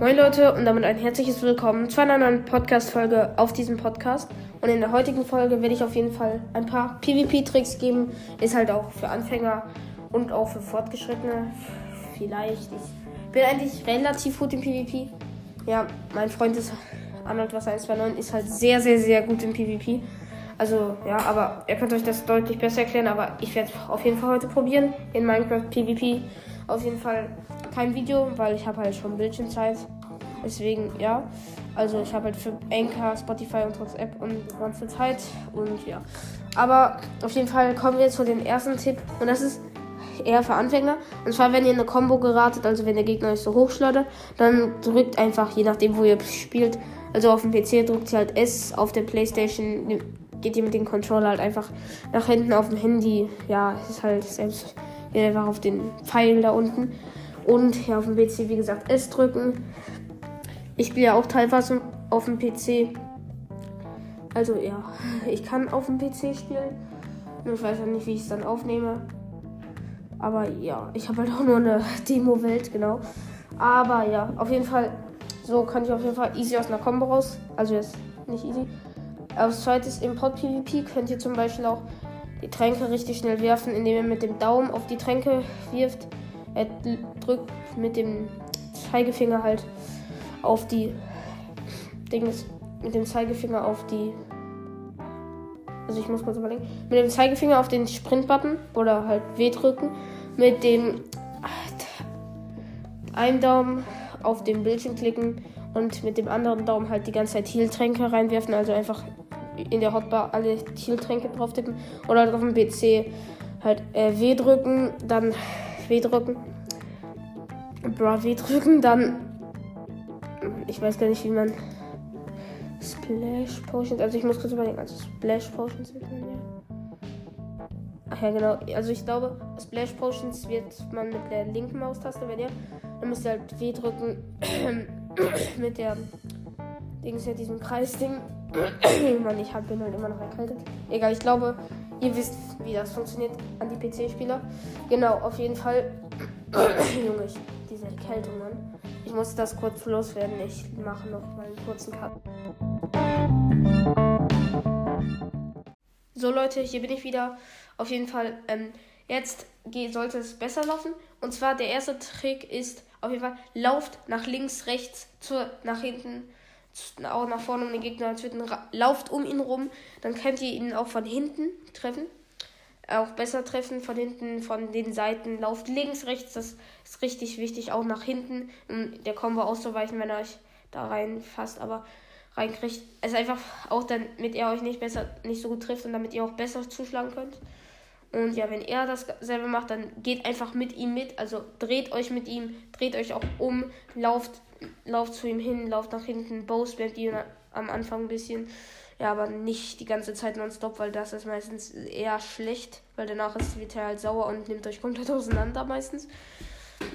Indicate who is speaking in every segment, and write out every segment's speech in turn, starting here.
Speaker 1: Moin Leute und damit ein herzliches Willkommen zu einer neuen Podcast-Folge auf diesem Podcast. Und in der heutigen Folge werde ich auf jeden Fall ein paar PvP-Tricks geben. Ist halt auch für Anfänger und auch für Fortgeschrittene. Vielleicht. Ich bin eigentlich relativ gut im PvP. Ja, mein Freund ist Arnold Wasser 129 ist halt sehr, sehr, sehr gut im PvP. Also, ja, aber er könnte euch das deutlich besser erklären. Aber ich werde auf jeden Fall heute probieren in Minecraft PvP. Auf jeden Fall kein Video, weil ich habe halt schon Bildschirmzeit. Deswegen, ja. Also ich habe halt für Anchor, Spotify und WhatsApp und die ganze Zeit. Und ja. Aber auf jeden Fall kommen wir zu dem ersten Tipp. Und das ist eher für Anfänger. Und zwar, wenn ihr eine Combo geratet, also wenn der Gegner euch so hochschleudert, dann drückt einfach, je nachdem, wo ihr spielt, also auf dem PC drückt ihr halt S, auf der Playstation geht ihr mit dem Controller halt einfach nach hinten auf dem Handy. Ja, ist halt selbst einfach auf den Pfeil da unten. Und ja, auf dem PC, wie gesagt, S drücken. Ich spiele ja auch teilweise auf dem PC. Also ja, ich kann auf dem PC spielen. Nur ich weiß ja nicht, wie ich es dann aufnehme. Aber ja, ich habe halt auch nur eine Demo-Welt, genau. Aber ja, auf jeden Fall, so kann ich auf jeden Fall easy aus einer Combo raus. Also jetzt nicht easy. Als zweites Import PvP könnt ihr zum Beispiel auch die Tränke richtig schnell werfen, indem ihr mit dem Daumen auf die Tränke wirft. Er drückt mit dem Zeigefinger halt auf die Dings, mit dem Zeigefinger auf die. Also ich muss kurz überlegen. Mit dem Zeigefinger auf den Sprint-Button oder halt W drücken. Mit dem einen Daumen auf den Bildschirm klicken und mit dem anderen Daumen halt die ganze Zeit Heal-Tränke reinwerfen. Also einfach in der Hotbar alle Heal-Tränke drauf tippen. Oder halt auf dem PC halt äh, W drücken, dann W drücken. Bra W drücken, dann. Ich weiß gar nicht, wie man. Splash Potions. Also ich muss kurz überlegen. Also Splash Potions wird man. Ach ja, genau. Also ich glaube, Splash Potions wird man mit der linken Maustaste, wenn ihr. Dann müsst ihr halt W drücken. mit der. Dings ja diesem Kreisding. Mann, ich hab, bin halt immer noch erkältet. Egal, ich glaube, ihr wisst, wie das funktioniert an die PC-Spieler. Genau, auf jeden Fall. Junge, ich, diese Erkältung, Mann. Ich muss das kurz loswerden. Ich mache noch mal einen kurzen Cut. So, Leute, hier bin ich wieder. Auf jeden Fall, ähm, jetzt sollte es besser laufen. Und zwar, der erste Trick ist auf jeden Fall, lauft nach links, rechts, zur, nach hinten auch nach vorne um den Gegner töten, lauft um ihn rum, dann könnt ihr ihn auch von hinten treffen. Auch besser treffen von hinten, von den Seiten. Lauft links, rechts, das ist richtig wichtig. Auch nach hinten, um der Combo auszuweichen, wenn er euch da reinfasst. Aber reinkriegt. Es ist einfach auch, damit er euch nicht besser, nicht so gut trifft und damit ihr auch besser zuschlagen könnt. Und ja, wenn er dasselbe macht, dann geht einfach mit ihm mit. Also dreht euch mit ihm, dreht euch auch um, lauft lauft zu ihm hin, lauft nach hinten, bleibt ihn am Anfang ein bisschen. Ja, aber nicht die ganze Zeit nonstop, weil das ist meistens eher schlecht, weil danach ist er halt sauer und nimmt euch komplett auseinander meistens.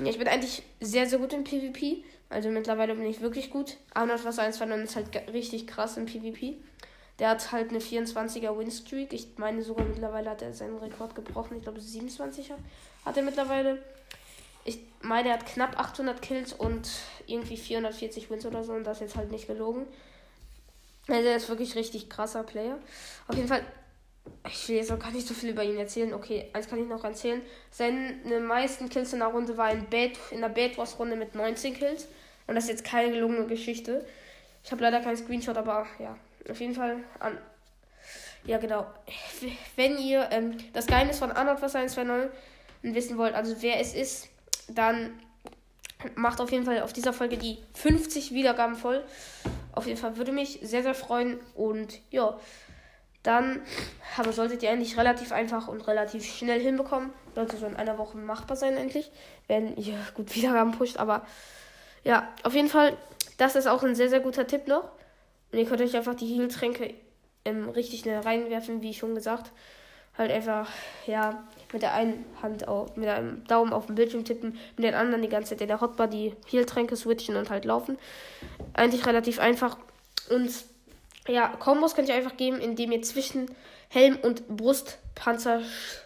Speaker 1: Ja, ich bin eigentlich sehr, sehr gut im PvP. Also mittlerweile bin ich wirklich gut. Arnold was 1 2 ist halt richtig krass im PvP. Der hat halt eine 24er Winstreak. Ich meine sogar mittlerweile hat er seinen Rekord gebrochen. Ich glaube 27er hat er mittlerweile ich meine, er hat knapp 800 Kills und irgendwie 440 Wins oder so und das ist jetzt halt nicht gelogen. Also er ist wirklich richtig krasser Player. Auf jeden Fall, ich will jetzt auch gar nicht so viel über ihn erzählen. Okay, eins kann ich noch erzählen. Seine meisten Kills in der Runde war in, Bad, in der Bad Wars Runde mit 19 Kills. Und das ist jetzt keine gelungene Geschichte. Ich habe leider keinen Screenshot, aber ja, auf jeden Fall an. Ja, genau. Wenn ihr ähm, das Geheimnis von Arnold was 129 wissen wollt, also wer es ist, dann macht auf jeden Fall auf dieser Folge die 50 Wiedergaben voll. Auf jeden Fall würde mich sehr, sehr freuen. Und ja, dann aber solltet ihr eigentlich relativ einfach und relativ schnell hinbekommen. Sollte so in einer Woche machbar sein, endlich. Wenn ihr gut Wiedergaben pusht. Aber ja, auf jeden Fall, das ist auch ein sehr, sehr guter Tipp noch. Und ihr könnt euch einfach die Heal-Tränke ähm, richtig schnell reinwerfen, wie schon gesagt. Halt einfach, ja, mit der einen Hand auf, mit einem Daumen auf den Bildschirm tippen, mit den anderen die ganze Zeit in der Hotbar die Heal-Tränke switchen und halt laufen. Eigentlich relativ einfach. Und ja, Kombos könnt ihr einfach geben, indem ihr zwischen Helm und Brust Panzer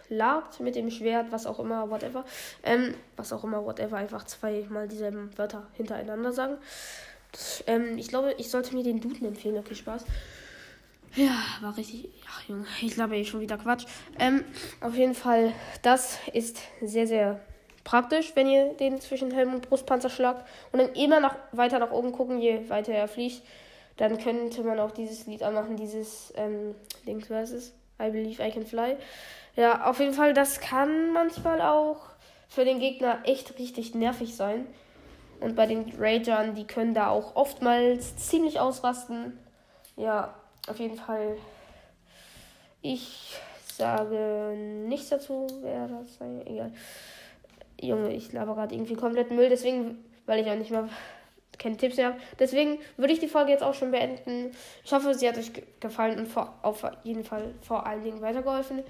Speaker 1: schlagt mit dem Schwert, was auch immer, whatever. Ähm, was auch immer, whatever, einfach zweimal dieselben Wörter hintereinander sagen. Ähm, ich glaube, ich sollte mir den Duden empfehlen. Okay, Spaß. Ja, war richtig. Ach, Junge, ich glaube eh schon wieder Quatsch. Ähm, auf jeden Fall, das ist sehr, sehr praktisch, wenn ihr den zwischen Helm und Brustpanzer schlagt. Und dann immer noch weiter nach oben gucken, je weiter er fliegt. Dann könnte man auch dieses Lied anmachen, dieses ähm, Dings, was ist I believe I can fly. Ja, auf jeden Fall, das kann manchmal auch für den Gegner echt richtig nervig sein. Und bei den Ragern, die können da auch oftmals ziemlich ausrasten. Ja, auf jeden Fall. Ich sage nichts dazu, wer das sei. Egal. Junge, ich laber gerade irgendwie komplett Müll, deswegen, weil ich auch nicht mehr keine Tipps mehr habe. Deswegen würde ich die Folge jetzt auch schon beenden. Ich hoffe, sie hat euch gefallen und vor, auf jeden Fall vor allen Dingen weitergeholfen.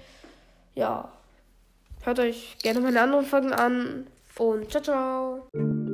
Speaker 1: Ja, hört euch gerne meine anderen Folgen an und ciao, ciao.